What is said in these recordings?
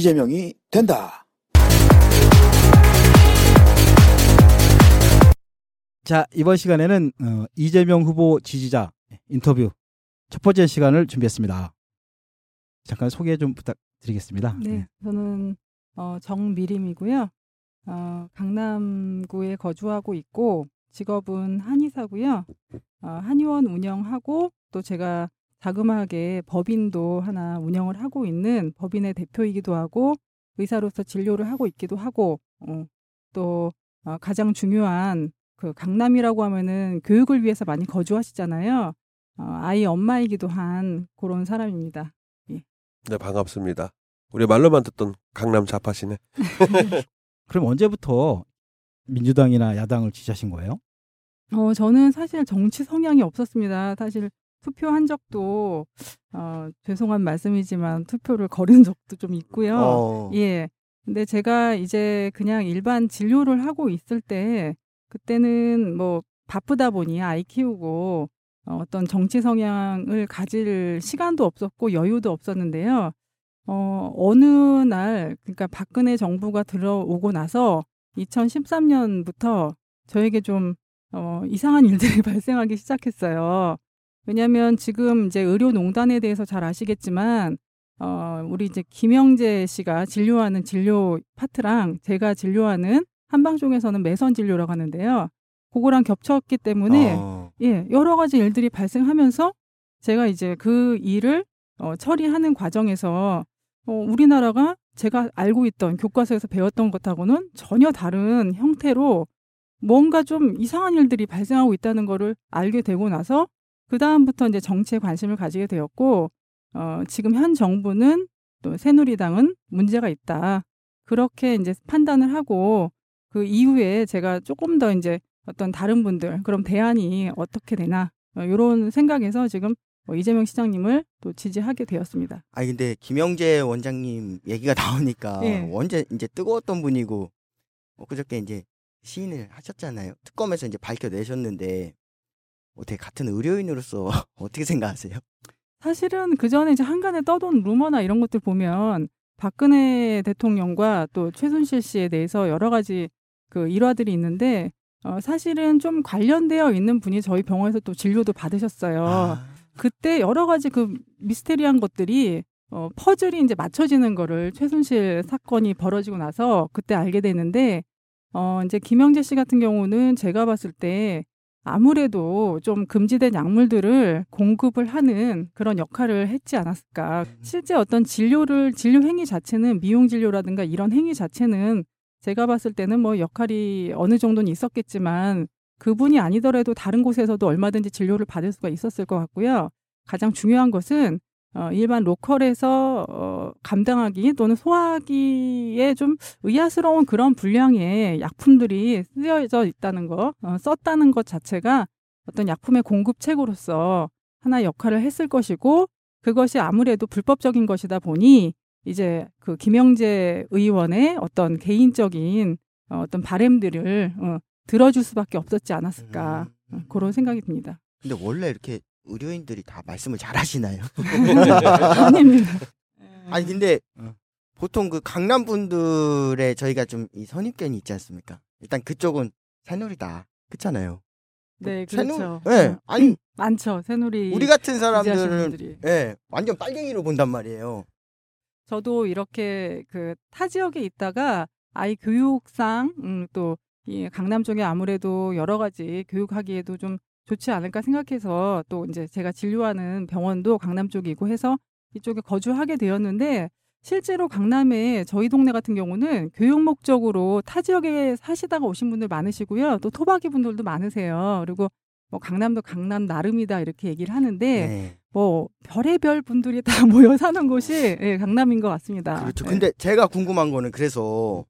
이재명이 된다. 자, 이번 시간에는 어, 이재명 후보 지지자 인터뷰 첫 번째 시간을 준비했습니다. 잠깐 소개 좀 부탁드리겠습니다. 네, 저는 어, 정미림이고요. 어, 강남구에 거주하고 있고 직업은 한의사고요. 어, 한의원 운영하고 또 제가 자그마하게 법인도 하나 운영을 하고 있는 법인의 대표이기도 하고 의사로서 진료를 하고 있기도 하고 어, 또 어, 가장 중요한 그 강남이라고 하면은 교육을 위해서 많이 거주하시잖아요. 어, 아이 엄마이기도 한 그런 사람입니다. 네, 반갑습니다. 우리 말로만 듣던 강남 자파시네. 그럼 언제부터 민주당이나 야당을 지지하신 거예요? 어, 저는 사실 정치 성향이 없었습니다. 사실 투표한 적도 어, 죄송한 말씀이지만 투표를 거른 적도 좀 있고요. 어. 예. 근데 제가 이제 그냥 일반 진료를 하고 있을 때 그때는 뭐 바쁘다 보니 아이 키우고 어, 어떤 정치 성향을 가질 시간도 없었고 여유도 없었는데요. 어, 어느 날 그러니까 박근혜 정부가 들어오고 나서 2013년부터 저에게 좀 어, 이상한 일들이 발생하기 시작했어요. 왜냐하면 지금 이제 의료농단에 대해서 잘 아시겠지만 어, 우리 이제 김영재 씨가 진료하는 진료 파트랑 제가 진료하는 한방쪽에서는 매선 진료라고 하는데요. 그거랑 겹쳤기 때문에 어. 예, 여러 가지 일들이 발생하면서 제가 이제 그 일을 어, 처리하는 과정에서 어, 우리나라가 제가 알고 있던 교과서에서 배웠던 것하고는 전혀 다른 형태로 뭔가 좀 이상한 일들이 발생하고 있다는 거를 알게 되고 나서 그 다음부터 이제 정치에 관심을 가지게 되었고 어, 지금 현 정부는 또 새누리당은 문제가 있다 그렇게 이제 판단을 하고 그 이후에 제가 조금 더 이제 어떤 다른 분들 그럼 대안이 어떻게 되나 어, 이런 생각에서 지금 뭐 이재명 시장님을 또 지지하게 되었습니다. 아니 근데 김영재 원장님 얘기가 나오니까 예. 원제 이제 뜨거웠던 분이고 엊그저께 이제 시인을 하셨잖아요. 특검에서 이제 밝혀내셨는데 어떻게 같은 의료인으로서 어떻게 생각하세요? 사실은 그 전에 이제 한간에 떠돈 루머나 이런 것들 보면 박근혜 대통령과 또 최순실 씨에 대해서 여러 가지 그 일화들이 있는데 어, 사실은 좀 관련되어 있는 분이 저희 병원에서 또 진료도 받으셨어요. 아, 그때 여러 가지 그 미스테리한 것들이 어, 퍼즐이 이제 맞춰지는 거를 최순실 사건이 벌어지고 나서 그때 알게 되는데 어, 이제 김영재 씨 같은 경우는 제가 봤을 때 아무래도 좀 금지된 약물들을 공급을 하는 그런 역할을 했지 않았을까. 실제 어떤 진료를 진료 행위 자체는 미용 진료라든가 이런 행위 자체는 제가 봤을 때는 뭐 역할이 어느 정도는 있었겠지만 그분이 아니더라도 다른 곳에서도 얼마든지 진료를 받을 수가 있었을 것 같고요. 가장 중요한 것은 어, 일반 로컬에서 어, 감당하기 또는 소화하기에 좀 의아스러운 그런 분량의 약품들이 쓰여져 있다는 거, 어, 썼다는 것 자체가 어떤 약품의 공급책으로서 하나의 역할을 했을 것이고 그것이 아무래도 불법적인 것이다 보니 이제 그 김영재 의원의 어떤 개인적인 어, 어떤 바램들을 어, 들어줄 수밖에 없었지 않았을까 음. 어, 그런 생각이 듭니다. 근데 원래 이렇게 의료인들이 다 말씀을 잘 하시나요? 아닙니다. 아니 근데 어. 보통 그 강남 분들의 저희가 좀 이 선입견이 있지 않습니까? 일단 그쪽은 새누리다 그렇잖아요. 네, 새누- 그렇죠. 예, 어, 아니 많죠. 새누리 우리 같은 사람들은. 예 완전 빨갱이로 본단 말이에요. 저도 이렇게 그 타 지역에 있다가 아이 교육상 음, 또 이 강남 쪽에 아무래도 여러 가지 교육하기에도 좀 좋지 않을까 생각해서 또 이제 제가 진료하는 병원도 강남 쪽이고 해서 이쪽에 거주하게 되었는데 실제로 강남에 저희 동네 같은 경우는 교육 목적으로 타 지역에 사시다가 오신 분들 많으시고요. 또 토박이 분들도 많으세요. 그리고 뭐 강남도 강남 나름이다 이렇게 얘기를 하는데 네. 뭐 별의별 분들이 다 모여 사는 곳이 예, 강남인 것 같습니다. 그렇죠. 예. 근데 제가 궁금한 거는 그래서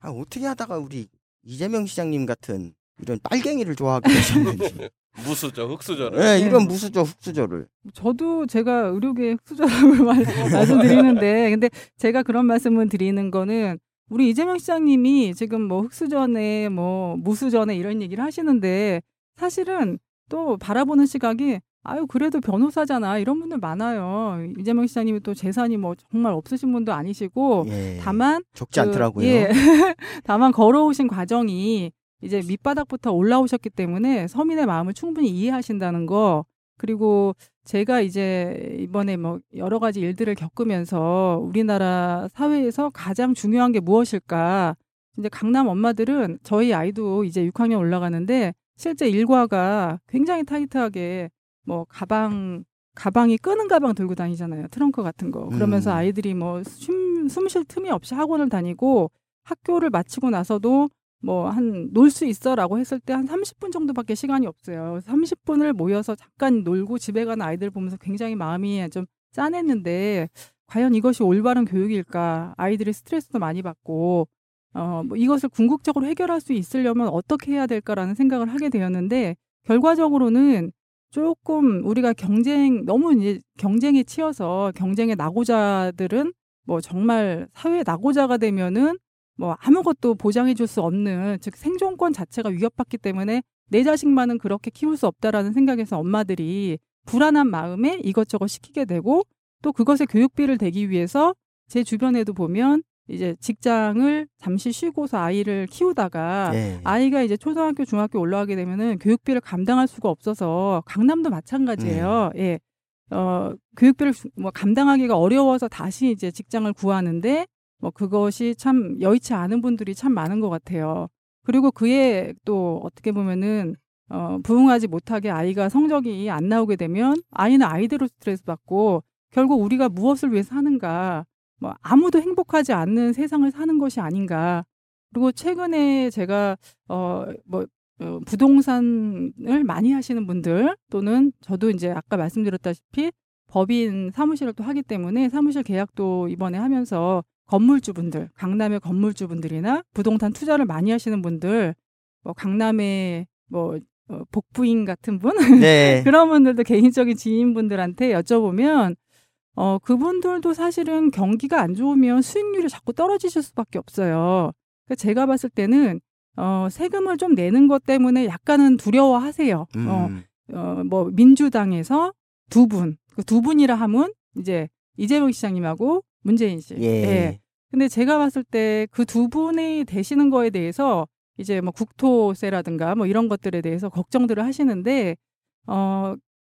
아, 어떻게 하다가 우리 이재명 시장님 같은 이런 빨갱이를 좋아하게 되셨는지. 무수저 흑수저를. 네, 네. 이런 무수저 흑수저를. 저도 제가 의료계 흑수저라고 말, 말씀드리는데 근데 제가 그런 말씀을 드리는 거는 우리 이재명 시장님이 지금 뭐 흑수저네 뭐 무수저네 이런 얘기를 하시는데 사실은 또 바라보는 시각이 아유 그래도 변호사잖아 이런 분들 많아요. 이재명 시장님이 또 재산이 뭐 정말 없으신 분도 아니시고 예. 다만 적지 그, 않더라고요. 예. 다만 걸어오신 과정이 이제 밑바닥부터 올라오셨기 때문에 서민의 마음을 충분히 이해하신다는 거 그리고 제가 이제 이번에 뭐 여러 가지 일들을 겪으면서 우리나라 사회에서 가장 중요한 게 무엇일까 이제 강남 엄마들은 저희 아이도 이제 6학년 올라가는데 실제 일과가 굉장히 타이트하게 뭐 가방 가방이 끄는 가방 들고 다니잖아요. 트렁크 같은 거. 그러면서 음. 아이들이 뭐숨 쉴 틈이 없이 학원을 다니고 학교를 마치고 나서도 뭐 한 놀 수 있어라고 했을 때 한 30분 정도밖에 시간이 없어요. 30분을 모여서 잠깐 놀고 집에 가는 아이들 보면서 굉장히 마음이 좀 짠했는데 과연 이것이 올바른 교육일까? 아이들이 스트레스도 많이 받고 어, 뭐 이것을 궁극적으로 해결할 수 있으려면 어떻게 해야 될까라는 생각을 하게 되었는데 결과적으로는 조금 우리가 경쟁 너무 이제 경쟁에 치여서 경쟁의 낙오자들은 뭐 정말 사회 낙오자가 되면은 뭐 아무것도 보장해 줄 수 없는 즉 생존권 자체가 위협받기 때문에 내 자식만은 그렇게 키울 수 없다라는 생각에서 엄마들이 불안한 마음에 이것저것 시키게 되고 또 그것에 교육비를 대기 위해서 제 주변에도 보면 이제 직장을 잠시 쉬고서 아이를 키우다가 예. 아이가 이제 초등학교, 중학교 올라가게 되면은 교육비를 감당할 수가 없어서 강남도 마찬가지예요. 예. 어, 교육비를 주- 뭐 감당하기가 어려워서 다시 이제 직장을 구하는데 뭐 그것이 참 여의치 않은 분들이 참 많은 것 같아요. 그리고 그에 또 어떻게 보면은 어, 부응하지 못하게 아이가 성적이 안 나오게 되면 아이는 아이대로 스트레스 받고 결국 우리가 무엇을 위해 사는가 뭐 아무도 행복하지 않는 세상을 사는 것이 아닌가. 그리고 최근에 제가 어뭐 어, 부동산을 많이 하시는 분들 또는 저도 이제 아까 말씀드렸다시피 법인 사무실을 또 하기 때문에 사무실 계약도 이번에 하면서 건물주분들, 강남의 건물주분들이나 부동산 투자를 많이 하시는 분들, 뭐 강남의 뭐 어, 복부인 같은 분 네. 그런 분들도 개인적인 지인분들한테 여쭤보면 어 그분들도 사실은 경기가 안 좋으면 수익률이 자꾸 떨어지실 수밖에 없어요. 그러니까 제가 봤을 때는 어 세금을 좀 내는 것 때문에 약간은 두려워하세요. 음. 어, 어, 뭐 민주당에서 두 분, 그 두 분이라 하면 이제 이재명 시장님하고 문재인 씨. 예. 근데 제가 봤을 때 그 두 분이 되시는 거에 대해서 이제 뭐 국토세라든가 뭐 이런 것들에 대해서 걱정들을 하시는데 어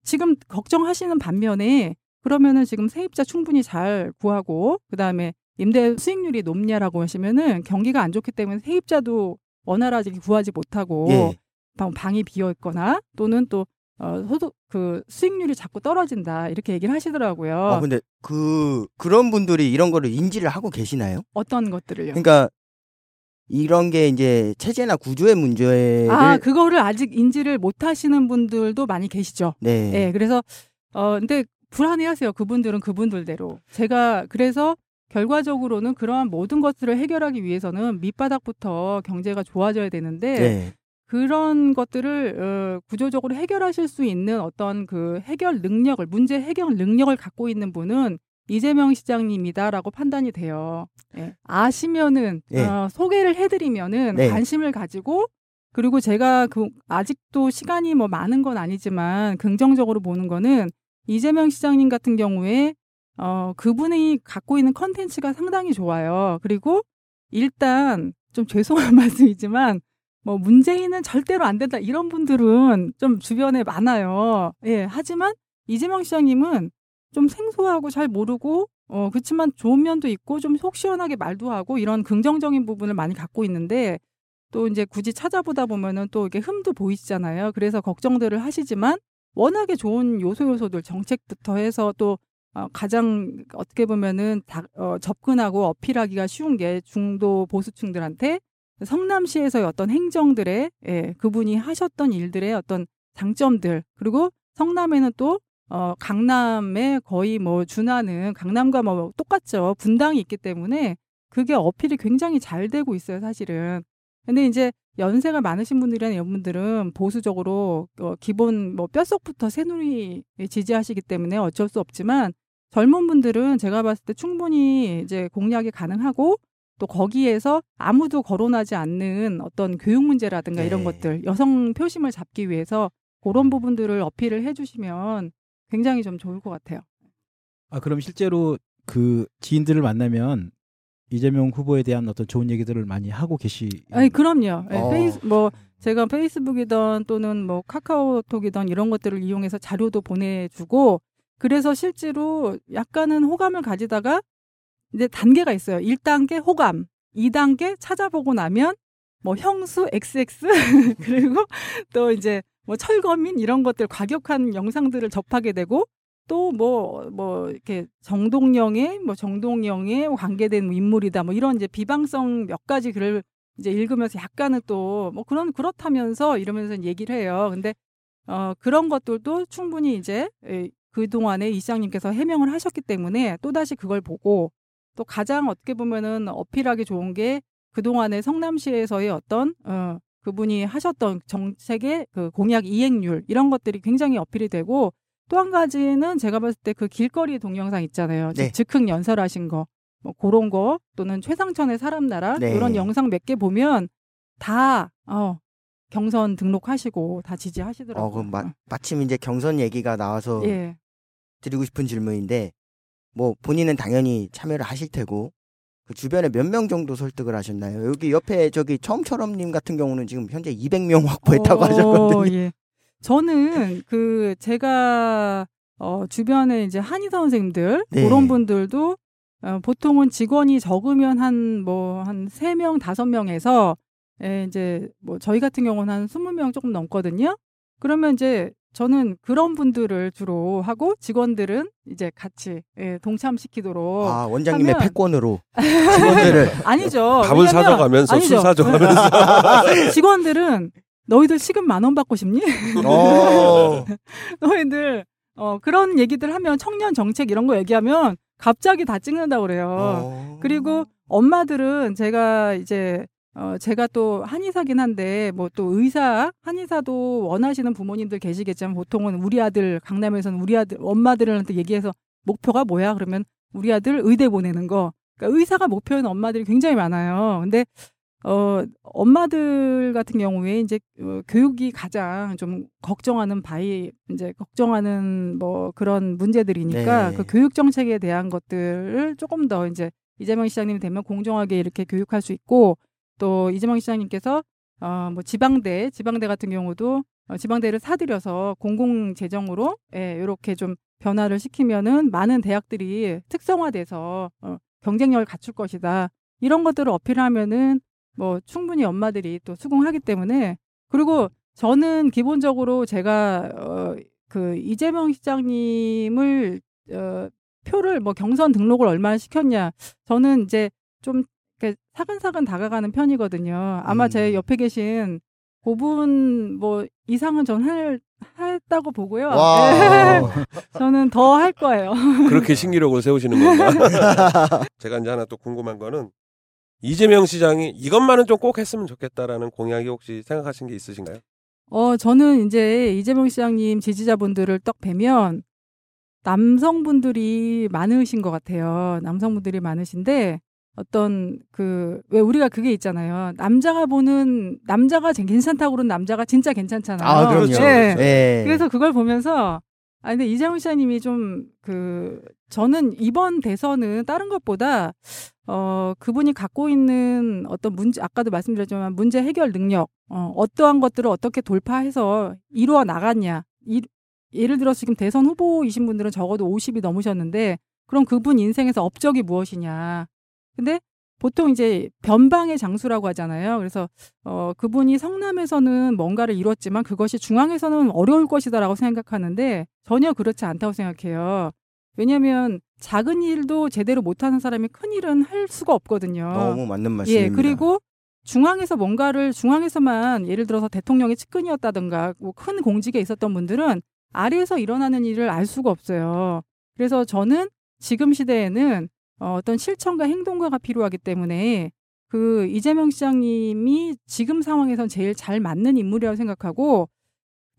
지금 걱정하시는 반면에 그러면은 지금 세입자 충분히 잘 구하고 그다음에 임대 수익률이 높냐라고 하시면은 경기가 안 좋기 때문에 세입자도 원활하게 구하지 못하고 예. 방, 방이 비어 있거나 또는 또 어, 소득 그 수익률이 자꾸 떨어진다 이렇게 얘기를 하시더라고요. 아, 근데 그 그런 분들이 이런 거를 인지를 하고 계시나요? 어떤 것들을요? 그러니까 이런 게 이제 체제나 구조의 문제를 아, 그거를 아직 인지를 못 하시는 분들도 많이 계시죠. 네. 예, 그래서, 어, 근데 불안해 하세요. 그분들은 그분들대로. 제가 그래서 결과적으로는 그러한 모든 것들을 해결하기 위해서는 밑바닥부터 경제가 좋아져야 되는데 네. 그런 것들을 어, 구조적으로 해결하실 수 있는 어떤 그 해결 능력을 문제 해결 능력을 갖고 있는 분은 이재명 시장님이다라고 판단이 돼요. 예. 아시면은 예. 어, 소개를 해드리면은 네. 관심을 가지고 그리고 제가 그 아직도 시간이 뭐 많은 건 아니지만 긍정적으로 보는 거는 이재명 시장님 같은 경우에 어 그분이 갖고 있는 컨텐츠가 상당히 좋아요. 그리고 일단 좀 죄송한 말씀이지만 뭐 문재인은 절대로 안 된다 이런 분들은 좀 주변에 많아요. 예. 하지만 이재명 시장님은 좀 생소하고 잘 모르고 어 그렇지만 좋은 면도 있고 좀 속 시원하게 말도 하고 이런 긍정적인 부분을 많이 갖고 있는데 또 이제 굳이 찾아보다 보면은 또 이게 흠도 보이시잖아요. 그래서 걱정들을 하시지만 워낙에 좋은 요소 요소들 정책부터 해서 또 어, 가장 어떻게 보면은 다, 어, 접근하고 어필하기가 쉬운 게 중도 보수층들한테 성남시에서의 어떤 행정들의 예, 그분이 하셨던 일들의 어떤 장점들 그리고 성남에는 또 어, 강남에 거의 뭐 준하는 강남과 뭐 똑같죠. 분당이 있기 때문에 그게 어필이 굉장히 잘 되고 있어요 사실은. 근데 이제 연세가 많으신 분들이나 이런 분들은 보수적으로 어, 기본 뭐 뼛속부터 새누리 지지하시기 때문에 어쩔 수 없지만 젊은 분들은 제가 봤을 때 충분히 이제 공략이 가능하고 또 거기에서 아무도 거론하지 않는 어떤 교육 문제라든가 이런 네. 것들 여성 표심을 잡기 위해서 그런 부분들을 어필을 해주시면 굉장히 좀 좋을 것 같아요. 아 그럼 실제로 그 지인들을 만나면 이재명 후보에 대한 어떤 좋은 얘기들을 많이 하고 계시. 아니 그럼요. 예, 어. 페이스 뭐 제가 페이스북이든 또는 뭐 카카오톡이든 이런 것들을 이용해서 자료도 보내주고 그래서 실제로 약간은 호감을 가지다가 이제 단계가 있어요. 1단계 호감, 2단계 찾아보고 나면 뭐 형수 XX 그리고 또 이제 뭐 철거민 이런 것들 과격한 영상들을 접하게 되고 또 뭐뭐 이렇게 정동영의 뭐 정동영에 관계된 뭐 인물이다 뭐 이런 이제 비방성 몇 가지 글을 이제 읽으면서 약간은 또 뭐 그런 그렇다면서 이러면서 얘기를 해요. 근데 어 그런 것들도 충분히 이제 그 동안에 이 시장님께서 해명을 하셨기 때문에 또 다시 그걸 보고 또 가장 어떻게 보면은 어필하기 좋은 게 그 동안에 성남시에서의 어떤 어 그분이 하셨던 정책의 그 공약 이행률 이런 것들이 굉장히 어필이 되고 또 한 가지는 제가 봤을 때 그 길거리 동영상 있잖아요. 네. 즉 즉흥 연설하신 거, 뭐 그런 거 또는 최상천의 사람 나라 네. 이런 영상 몇 개 보면 다 어, 경선 등록하시고 다 지지하시더라고요. 어, 그럼 마, 마침 이제 경선 얘기가 나와서 예. 드리고 싶은 질문인데 뭐 본인은 당연히 참여를 하실 테고 그 주변에 몇 명 정도 설득을 하셨나요? 여기 옆에 저기 처음처럼님 같은 경우는 지금 현재 200명 확보했다고 어, 하셨거든요. 예. 저는 그 제가 어 주변에 이제 한의사 선생님들 네. 그런 분들도 어 보통은 직원이 적으면 한 뭐 한 세 명 다섯 명에서 예, 이제 뭐 저희 같은 경우는 한 20명 조금 넘거든요. 그러면 이제 저는 그런 분들을 주로 하고 직원들은 이제 같이 예, 동참시키도록 아 원장님의 하면- 패권으로 직원들을 아니죠. 밥을 왜냐면- 사줘가면서 술 아니죠. 사줘가면서 직원들은 너희들 시급 만 원 받고 싶니? 어, 너희들 어 그런 얘기들 하면 청년 정책 이런 거 얘기하면 갑자기 다 찍는다 그래요. 어. 그리고 엄마들은 제가 이제 어 제가 또 한의사긴 한데 뭐 또 의사 한의사도 원하시는 부모님들 계시겠지만 보통은 우리 아들 강남에서는 우리 아들 엄마들한테 얘기해서 목표가 뭐야 그러면 우리 아들 의대 보내는 거 그러니까 의사가 목표인 엄마들이 굉장히 많아요. 근데 어 엄마들 같은 경우에 이제 어, 교육이 가장 좀 걱정하는 바이 이제 걱정하는 뭐 그런 문제들이니까 네. 그 교육 정책에 대한 것들을 조금 더 이제 이재명 시장님이 되면 공정하게 이렇게 교육할 수 있고 또 이재명 시장님께서 어 뭐 지방대 지방대 같은 경우도 어, 지방대를 사들여서 공공 재정으로 예, 이렇게 좀 변화를 시키면은 많은 대학들이 특성화돼서 어, 경쟁력을 갖출 것이다. 이런 것들을 어필하면은 뭐 충분히 엄마들이 또 수긍하기 때문에 그리고 저는 기본적으로 제가 어, 그 이재명 시장님을 어, 표를 뭐 경선 등록을 얼마나 시켰냐 저는 이제 좀 사근사근 다가가는 편이거든요. 아마 음. 제 옆에 계신 그분 뭐 이상은 전 할, 했다고 보고요. 와. 네. 저는 더 할 거예요. 그렇게 신기록을 세우시는 건가? 제가 이제 하나 또 궁금한 거는 이재명 시장이 이것만은 좀 꼭 했으면 좋겠다라는 공약이 혹시 생각하신 게 있으신가요? 어, 저는 이제 이재명 시장님 지지자분들을 딱 뵈면 남성분들이 많으신 것 같아요. 남성분들이 많으신데 어떤 그 왜 우리가 그게 있잖아요. 남자가 보는 남자가 제- 괜찮다고 그러는 남자가 진짜 괜찮잖아요. 아. 그렇죠, 예. 그렇죠. 예. 그래서 그걸 보면서 아 근데 이재명 시장님이 좀 그 저는 이번 대선은 다른 것보다 어 그분이 갖고 있는 어떤 문제 아까도 말씀드렸지만 문제 해결 능력 어 어떠한 것들을 어떻게 돌파해서 이루어 나갔냐 이, 예를 들어서 지금 대선 후보이신 분들은 적어도 50이 넘으셨는데 그럼 그분 인생에서 업적이 무엇이냐 근데 보통 이제 변방의 장수라고 하잖아요. 그래서 어 그분이 성남에서는 뭔가를 이뤘지만 그것이 중앙에서는 어려울 것이다라고 생각하는데 전혀 그렇지 않다고 생각해요. 왜냐하면 작은 일도 제대로 못하는 사람이 큰 일은 할 수가 없거든요. 너무 맞는 말씀입니다. 예, 그리고 중앙에서 뭔가를 중앙에서만 예를 들어서 대통령의 측근이었다든가 뭐 큰 공직에 있었던 분들은 아래에서 일어나는 일을 알 수가 없어요. 그래서 저는 지금 시대에는 어, 어떤 실천과 행동가가 필요하기 때문에 그 이재명 시장님이 지금 상황에선 제일 잘 맞는 인물이라고 생각하고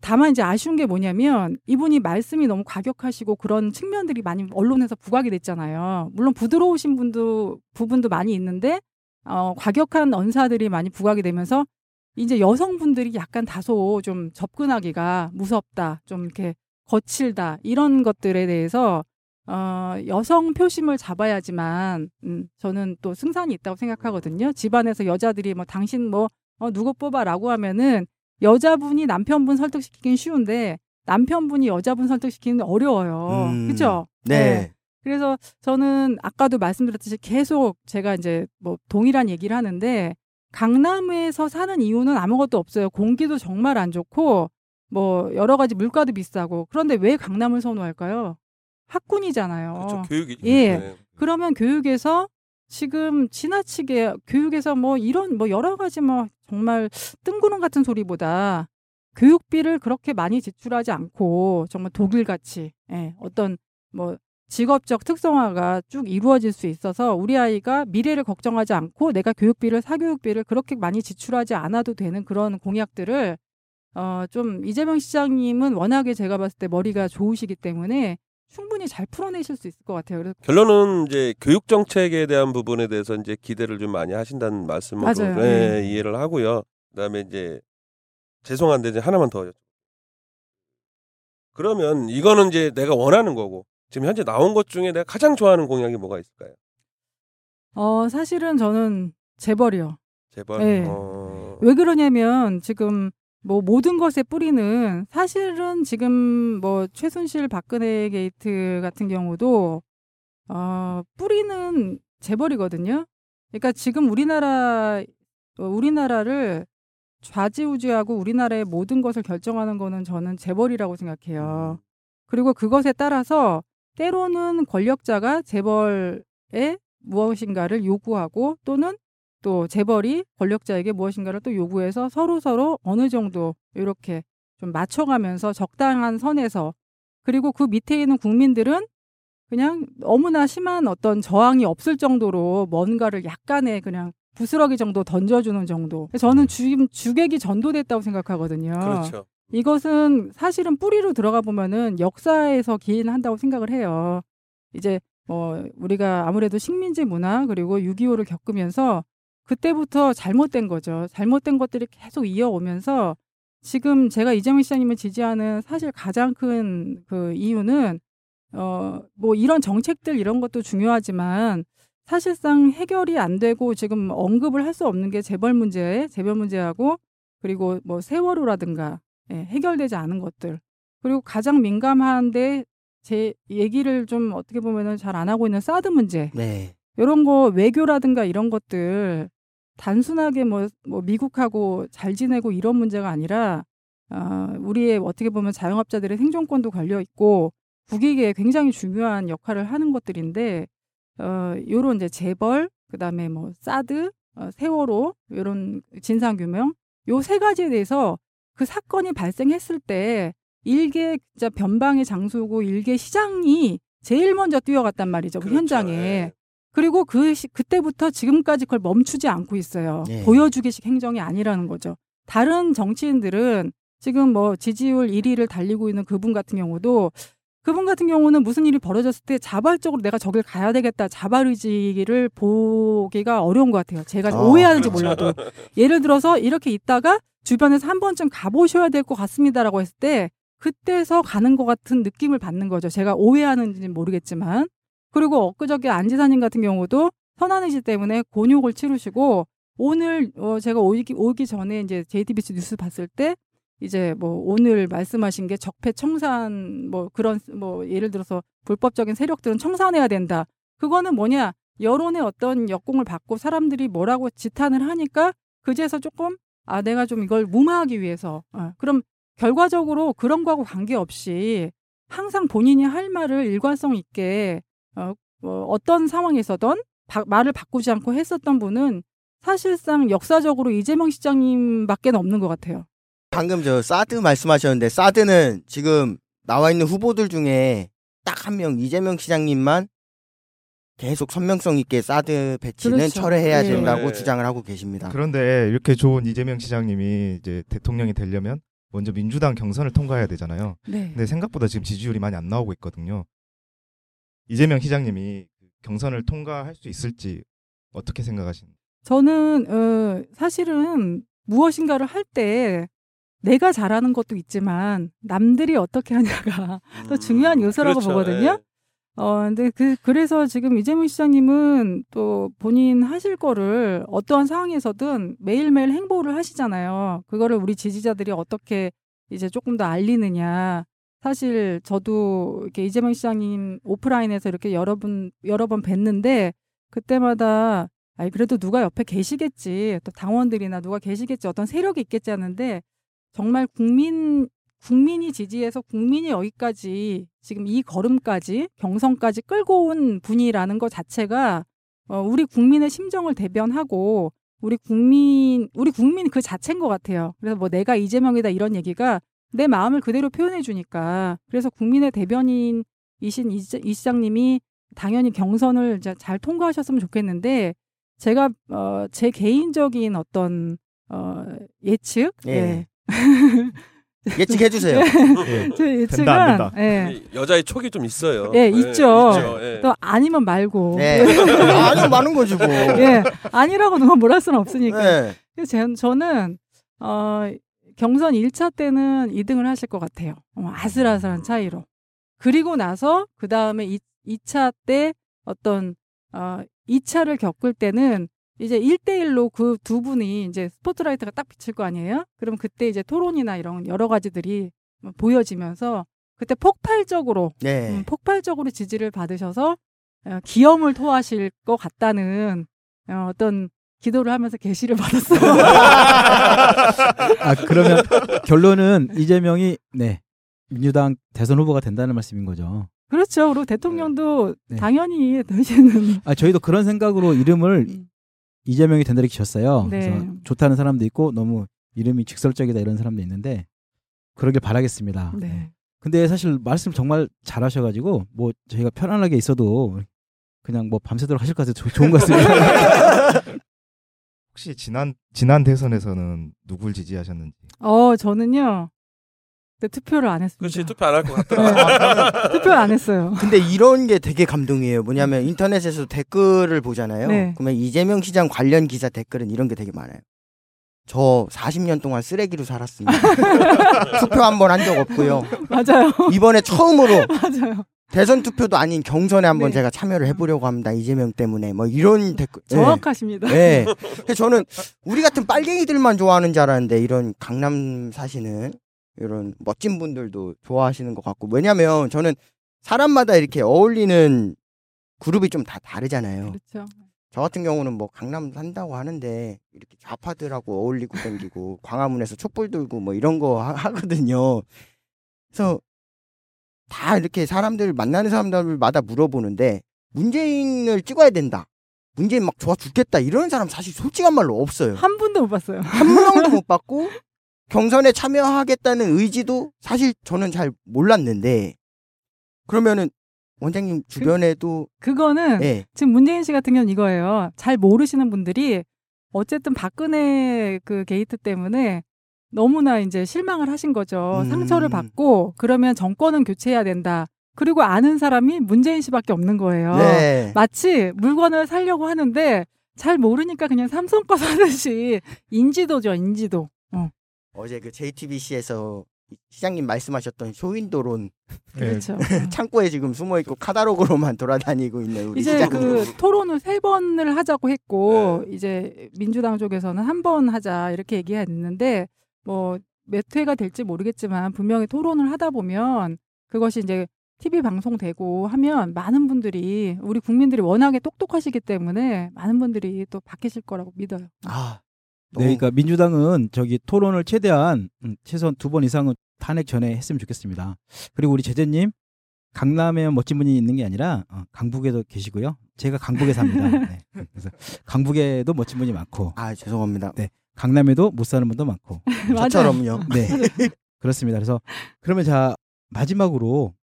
다만 이제 아쉬운 게 뭐냐면 이분이 말씀이 너무 과격하시고 그런 측면들이 많이 언론에서 부각이 됐잖아요. 물론 부드러우신 분도 부분도 많이 있는데 어, 과격한 언사들이 많이 부각이 되면서 이제 여성분들이 약간 다소 좀 접근하기가 무섭다, 좀 이렇게 거칠다 이런 것들에 대해서 어, 여성 표심을 잡아야지만 음, 저는 또 승산이 있다고 생각하거든요. 집안에서 여자들이 뭐 당신 뭐 어, 누구 뽑아라고 하면은 여자분이 남편분 설득시키긴 쉬운데 남편분이 여자분 설득시키는 어려워요. 음, 그렇죠? 네. 그래서 저는 아까도 말씀드렸듯이 계속 제가 이제 뭐 동일한 얘기를 하는데 강남에서 사는 이유는 아무것도 없어요. 공기도 정말 안 좋고 뭐 여러 가지 물가도 비싸고 그런데 왜 강남을 선호할까요? 학군이잖아요. 그렇죠. 교육이. 예. 네. 그러면 교육에서 지금 지나치게 교육에서 뭐 이런 뭐 여러 가지 뭐 정말 뜬구름 같은 소리보다 교육비를 그렇게 많이 지출하지 않고 정말 독일 같이 예, 어떤 뭐 직업적 특성화가 쭉 이루어질 수 있어서 우리 아이가 미래를 걱정하지 않고 내가 교육비를 사교육비를 그렇게 많이 지출하지 않아도 되는 그런 공약들을 어 좀 이재명 시장님은 워낙에 제가 봤을 때 머리가 좋으시기 때문에 충분히 잘 풀어내실 수 있을 것 같아요. 그래서 결론은 이제 교육 정책에 대한 부분에 대해서 이제 기대를 좀 많이 하신다는 말씀으로. 네, 네. 이해를 하고요. 그다음에 이제 죄송한데 이제 하나만 더. 그러면 이거는 이제 내가 원하는 거고 지금 현재 나온 것 중에 내가 가장 좋아하는 공약이 뭐가 있을까요? 어 사실은 저는 재벌이요. 제발. 네. 어... 왜 그러냐면 지금 뭐 모든 것의 뿌리는 사실은 지금 뭐 최순실 박근혜 게이트 같은 경우도 어 뿌리는 재벌이거든요. 그러니까 지금 우리나라 어, 우리나라를 좌지우지하고 우리나라의 모든 것을 결정하는 거는 저는 재벌이라고 생각해요. 그리고 그것에 따라서 때로는 권력자가 재벌에 무엇인가를 요구하고 또는 또 재벌이 권력자에게 무엇인가를 또 요구해서 서로 서로 어느 정도 이렇게 좀 맞춰가면서 적당한 선에서 그리고 그 밑에 있는 국민들은 그냥 너무나 심한 어떤 저항이 없을 정도로 뭔가를 약간의 그냥 부스러기 정도 던져주는 정도. 저는 지금 주객이 전도됐다고 생각하거든요. 그렇죠. 이것은 사실은 뿌리로 들어가 보면은 역사에서 기인한다고 생각을 해요. 이제 뭐 우리가 아무래도 식민지 문화 그리고 6.25를 겪으면서 그때부터 잘못된 거죠. 잘못된 것들이 계속 이어오면서 지금 제가 이재명 시장님을 지지하는 사실 가장 큰 그 이유는 어 뭐 이런 정책들 이런 것도 중요하지만 사실상 해결이 안 되고 지금 언급을 할 수 없는 게 재벌 문제, 재벌 문제하고 그리고 뭐 세월호라든가 예, 해결되지 않은 것들 그리고 가장 민감한데 제 얘기를 좀 어떻게 보면은 잘 안 하고 있는 사드 문제 네. 이런 거 외교라든가 이런 것들 단순하게 뭐, 뭐 미국하고 잘 지내고 이런 문제가 아니라 어, 우리의 어떻게 보면 자영업자들의 생존권도 걸려 있고 국익에 굉장히 중요한 역할을 하는 것들인데 어, 요런 이제 재벌 그다음에 뭐 사드 어, 세월호 요런 진상 규명 요 세 가지에 대해서 그 사건이 발생했을 때 일개 진짜 변방의 장소고 일개 시장이 제일 먼저 뛰어갔단 말이죠 그 그렇죠. 현장에 예. 그리고 그 시- 그때부터 지금까지 그걸 멈추지 않고 있어요. 네. 보여주기식 행정이 아니라는 거죠. 다른 정치인들은 지금 뭐 지지율 1위를 달리고 있는 그분 같은 경우도 그분 같은 경우는 무슨 일이 벌어졌을 때 자발적으로 내가 저길 가야 되겠다 자발 의지를 보기가 어려운 것 같아요. 제가 아, 오해하는지 그렇죠. 몰라도 예를 들어서 이렇게 있다가 주변에서 한 번쯤 가보셔야 될 것 같습니다라고 했을 때 그때서 가는 것 같은 느낌을 받는 거죠. 제가 오해하는지는 모르겠지만 그리고 엊그저께 안 지사님 같은 경우도 선한의지 때문에 곤욕을 치르시고 오늘 어 제가 오기, 오기 전에 이제 JTBC 뉴스 봤을 때 이제 뭐 오늘 말씀하신 게 적폐 청산 뭐 그런 뭐 예를 들어서 불법적인 세력들은 청산해야 된다. 그거는 뭐냐 여론의 어떤 역공을 받고 사람들이 뭐라고 지탄을 하니까 그제서 조금 아 내가 좀 이걸 무마하기 위해서 어, 그럼 결과적으로 그런 거하고 관계없이 항상 본인이 할 말을 일관성 있게 어, 뭐 어떤 상황에서든 바- 말을 바꾸지 않고 했었던 분은 사실상 역사적으로 이재명 시장님밖에 없는 것 같아요. 방금 저 사드 말씀하셨는데 사드는 지금 나와 있는 후보들 중에 딱 한 명 이재명 시장님만 계속 선명성 있게 사드 배치는 그렇죠. 철회해야 예. 된다고 네. 주장을 하고 계십니다. 그런데 이렇게 좋은 이재명 시장님이 이제 대통령이 되려면 먼저 민주당 경선을 통과해야 되잖아요. 네. 근데 생각보다 지금 지지율이 많이 안 나오고 있거든요. 이재명 시장님이 경선을 통과할 수 있을지 어떻게 생각하십니까? 저는 어, 사실은 무엇인가를 할 때 내가 잘하는 것도 있지만 남들이 어떻게 하냐가 또 중요한 요소라고 그렇죠. 보거든요. 예. 어, 근데 그, 그래서 지금 이재명 시장님은 또 본인 하실 거를 어떠한 상황에서든 매일매일 행보를 하시잖아요. 그거를 우리 지지자들이 어떻게 이제 조금 더 알리느냐. 사실 저도 이렇게 이재명 시장님 오프라인에서 이렇게 여러 분, 여러 번 뵀는데 그때마다 아니, 그래도 누가 옆에 계시겠지. 또 당원들이나 누가 계시겠지. 어떤 세력이 있겠지 하는데 정말 국민 국민이 지지해서 국민이 여기까지 지금 이 걸음까지 경선까지 끌고 온 분이라는 것 자체가 어, 우리 국민의 심정을 대변하고 우리 국민 우리 국민 그 자체인 것 같아요. 그래서 뭐 내가 이재명이다 이런 얘기가 내 마음을 그대로 표현해 주니까 그래서 국민의 대변인이신 이, 시- 시장님이 당연히 경선을 잘 통과하셨으면 좋겠는데 제가 어, 제 개인적인 어떤 어, 예측 예. 예. 예측해 주세요. 예. 제 예측은 된다, 안 된다. 예. 이 여자의 촉이 좀 있어요. 예, 있죠. 있죠. 예. 또 아니면 말고 네. 아니 많은 거지 뭐. 예 아니라고 누가 뭐랄 수는 없으니까 네. 그래서 제- 저는 어 경선 1차 때는 2등을 하실 것 같아요 어, 아슬아슬한 차이로 그리고 나서 그 다음에 2차 때 어떤 어 2차를 겪을 때는 이제 1대1로 그 두 분이 이제 스포트라이트가 딱 비칠 거 아니에요? 그럼 그때 이제 토론이나 이런 여러 가지들이 보여지면서 그때 폭발적으로 네. 음, 폭발적으로 지지를 받으셔서 어, 기염을 토하실 것 같다는 어, 어떤 기도를 하면서 계시를 받았어요. 아 그러면 결론은 이재명이 네 민주당 대선 후보가 된다는 말씀인 거죠. 그렇죠. 그리고 대통령도 네. 당연히 되시는 아 저희도 그런 생각으로 이름을 음. 이재명이 된다 이렇게 지었어요. 네. 그래서 좋다는 사람도 있고 너무 이름이 직설적이다 이런 사람도 있는데 그러길 바라겠습니다. 네. 근데 사실 말씀 정말 잘하셔가지고 뭐 저희가 편안하게 있어도 그냥 뭐 밤새도록 하실 것 같아서 조- 좋은 것 같습니다. 혹시 지난 지난 대선에서는 누굴 지지하셨는지? 어 저는요. 네, 투표를 안 했습니다. 그렇지 투표 안 할것 네, 같더라. 투표를 안 했어요. 근데 이런 게 되게 감동이에요. 뭐냐면 인터넷에서 댓글을 보잖아요. 네. 그러면 이재명 시장 관련 기사 댓글은 이런 게 되게 많아요. 저 40년 동안 쓰레기로 살았습니다. 투표 한 번 한 적 없고요. 맞아요. 이번에 처음으로 맞아요. 대선 투표도 아닌 경선에 한번 네. 제가 참여를 해보려고 합니다. 이재명 때문에 뭐 이런 댓글. 예. 정확하십니다. 네. 그래서 저는 우리 같은 빨갱이들만 좋아하는 줄 알았는데 이런 강남 사시는 이런 멋진 분들도 좋아하시는 것 같고 왜냐면 저는 사람마다 이렇게 어울리는 그룹이 좀 다 다르잖아요. 그렇죠. 저 같은 경우는 뭐 강남 산다고 하는데 이렇게 좌파들하고 어울리고 댕기고 광화문에서 촛불 들고 뭐 이런 거 하, 하거든요. 그래서 다 이렇게 사람들 만나는 사람들마다 물어보는데 문재인을 찍어야 된다. 문재인 막 좋아 죽겠다 이런 사람 사실 솔직한 말로 없어요. 한 분도 못 봤어요. 한 명도 못 받고 경선에 참여하겠다는 의지도 사실 저는 잘 몰랐는데 그러면은 원장님 주변에도 그 거는 예. 지금 문재인 씨 같은 경우는 이거예요. 잘 모르시는 분들이 어쨌든 박근혜 그 게이트 때문에 너무나 이제 실망을 하신 거죠. 음. 상처를 받고 그러면 정권은 교체해야 된다. 그리고 아는 사람이 문재인 씨밖에 없는 거예요. 네. 마치 물건을 사려고 하는데 잘 모르니까 그냥 삼성 거 사듯이 인지도죠, 인지도. 어, 어제 그 JTBC에서 시장님 말씀하셨던 쇼윈도론 예. 그렇죠. 창고에 지금 숨어 있고 카다로그로만 돌아다니고 있는 우리 이제 시장님. 그 토론을 세 번을 하자고 했고 이제 민주당 쪽에서는 한 번 하자 이렇게 얘기했는데 뭐 몇 회가 될지 모르겠지만 분명히 토론을 하다 보면 그것이 이제 TV 방송되고 하면 많은 분들이 우리 국민들이 워낙에 똑똑하시기 때문에 많은 분들이 또 바뀌실 거라고 믿어요. 아, 네, 그러니까 민주당은 저기 토론을 최대한 음, 최소한 두 번 이상은 탄핵 전에 했으면 좋겠습니다. 그리고 우리 제재님 강남에 멋진 분이 있는 게 아니라 어, 강북에도 계시고요. 제가 강북에 삽니다. 네. 그래서 강북에도 멋진 분이 많고 아 죄송합니다. 네. 강남에도 못 사는 분도 많고. 저처럼요. 네. 그렇습니다. 그래서 그러면 자 마지막으로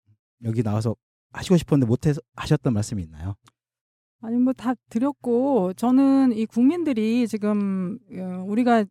여기 나와서 하시고 싶었는데 못 해서 하셨던 말씀이 있나요? 아니 뭐 다 드렸고 저는 이 국민들이 지금 어, 우리가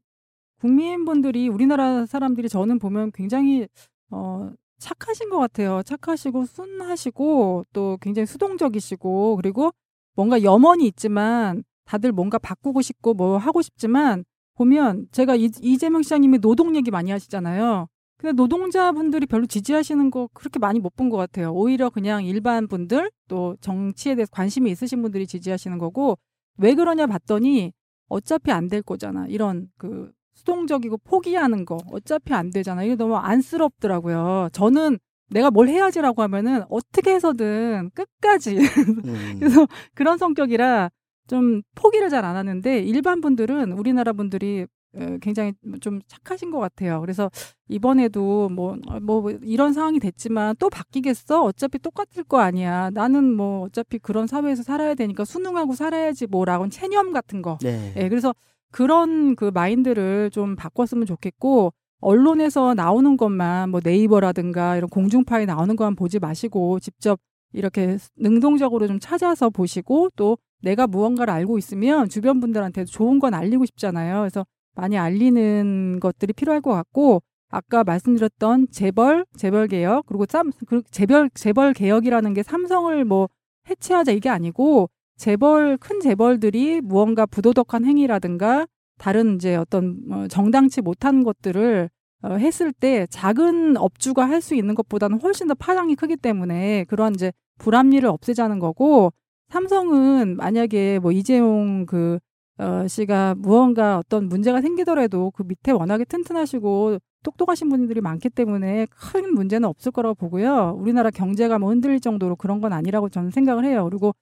국민분들이 우리나라 사람들이 저는 보면 굉장히 어 착하신 것 같아요. 착하시고 순하시고 또 굉장히 수동적이시고 그리고 뭔가 염원이 있지만 다들 뭔가 바꾸고 싶고 뭐 하고 싶지만 보면 제가 이, 이재명 시장님이 노동 얘기 많이 하시잖아요. 근데 노동자분들이 별로 지지하시는 거 그렇게 많이 못 본 것 같아요. 오히려 그냥 일반 분들 또 정치에 대해서 관심이 있으신 분들이 지지하시는 거고 왜 그러냐 봤더니 어차피 안 될 거잖아. 이런 그 수동적이고 포기하는 거 어차피 안 되잖아. 이게 너무 안쓰럽더라고요. 저는 내가 뭘 해야지라고 하면은 어떻게 해서든 끝까지 음. 그래서 그런 성격이라 좀 포기를 잘 안 하는데 일반 분들은 우리나라 분들이 어, 굉장히 좀 착하신 것 같아요. 그래서 이번에도 뭐, 어, 뭐 이런 상황이 됐지만 또 바뀌겠어? 어차피 똑같을 거 아니야. 나는 뭐 어차피 그런 사회에서 살아야 되니까 순응하고 살아야지 뭐라고 체념 같은 거. 네. 예, 그래서 그런 그 마인드를 좀 바꿨으면 좋겠고 언론에서 나오는 것만 뭐 네이버라든가 이런 공중파에 나오는 것만 보지 마시고 직접 이렇게 능동적으로 좀 찾아서 보시고 또 내가 무언가를 알고 있으면 주변 분들한테 좋은 건 알리고 싶잖아요. 그래서 많이 알리는 것들이 필요할 것 같고 아까 말씀드렸던 재벌, 재벌 개혁 그리고 쌈, 그 재벌 재벌 개혁이라는 게 삼성을 뭐 해체하자 이게 아니고 재벌 큰 재벌들이 무언가 부도덕한 행위라든가 다른 이제 어떤 뭐 정당치 못한 것들을 어, 했을 때 작은 업주가 할 수 있는 것보다는 훨씬 더 파장이 크기 때문에 그런 이제 불합리를 없애자는 거고 삼성은 만약에 뭐 이재용 그 어, 씨가 무언가 어떤 문제가 생기더라도 그 밑에 워낙에 튼튼하시고 똑똑하신 분들이 많기 때문에 큰 문제는 없을 거라고 보고요. 우리나라 경제가 뭐 흔들릴 정도로 그런 건 아니라고 저는 생각을 해요. 그리고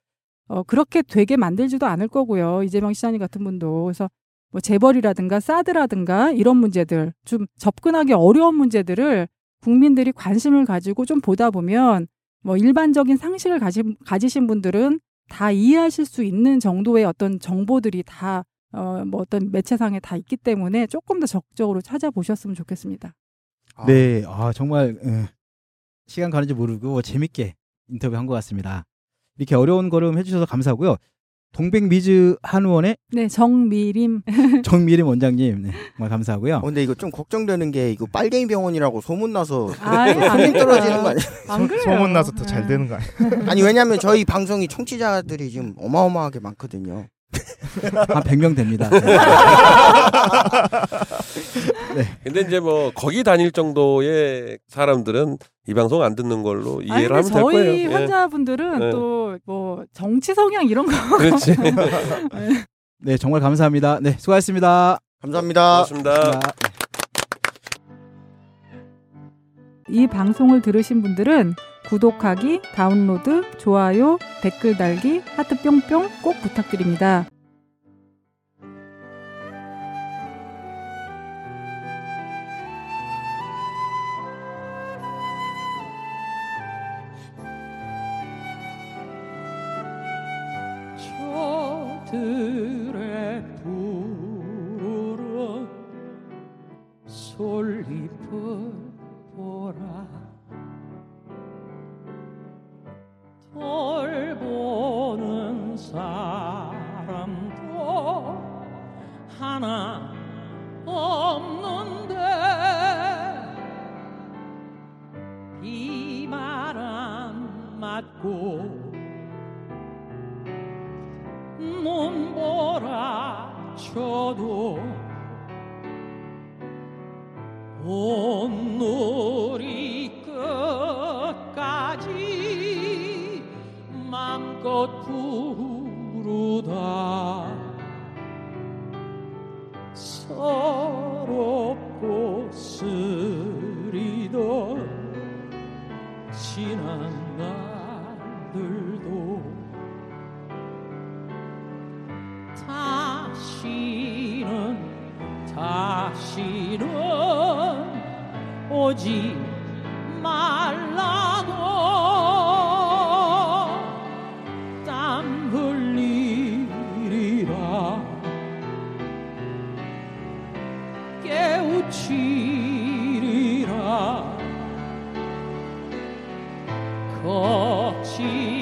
어, 그렇게 되게 만들지도 않을 거고요. 이재명 시장님 같은 분도. 그래서 뭐 재벌이라든가 사드라든가 이런 문제들 좀 접근하기 어려운 문제들을 국민들이 관심을 가지고 좀 보다 보면 뭐 일반적인 상식을 가지, 가지신 분들은 다 이해하실 수 있는 정도의 어떤 정보들이 다 어, 뭐 어떤 매체상에 다 있기 때문에 조금 더 적극적으로 찾아보셨으면 좋겠습니다. 아, 네, 아 정말 예, 시간 가는지 모르고 재밌게 인터뷰한 것 같습니다. 이렇게 어려운 걸음 해주셔서 감사하고요. 동백미즈 한의원의 네, 정미림. 정미림 원장님 네, 정말 감사하고요. 어, 근데 이거 좀 걱정되는 게 이거 빨갱이 병원이라고 소문 나서 아예 안 손님 그래요. 떨어지는 거 아니야? 안 그래요. 소문 나서 더잘 네. 되는 거 아니야? 아니 왜냐면 저희 방송이 청취자들이 지금 어마어마하게 많거든요. 한 100명 됩니다. 근데 이제 뭐 거기 다닐 정도의 사람들은 이 방송 안 듣는 걸로 아니, 이해를 근데 하면 될 저희 거예요. 예. 환자분들은 네. 또뭐 정치 성향 이런 거 그렇지. 네, 정말 감사합니다. 네, 수고하셨습니다. 감사합니다. 고맙습니다. 이 방송을 들으신 분들은 구독하기, 다운로드, 좋아요, 댓글 달기, 하트 뿅뿅 꼭 부탁드립니다. 보라. 돌보는 사람도 하나 없는데 비바람 맞고 눈보라 쳐도 온 God 깨우치리라. 거칠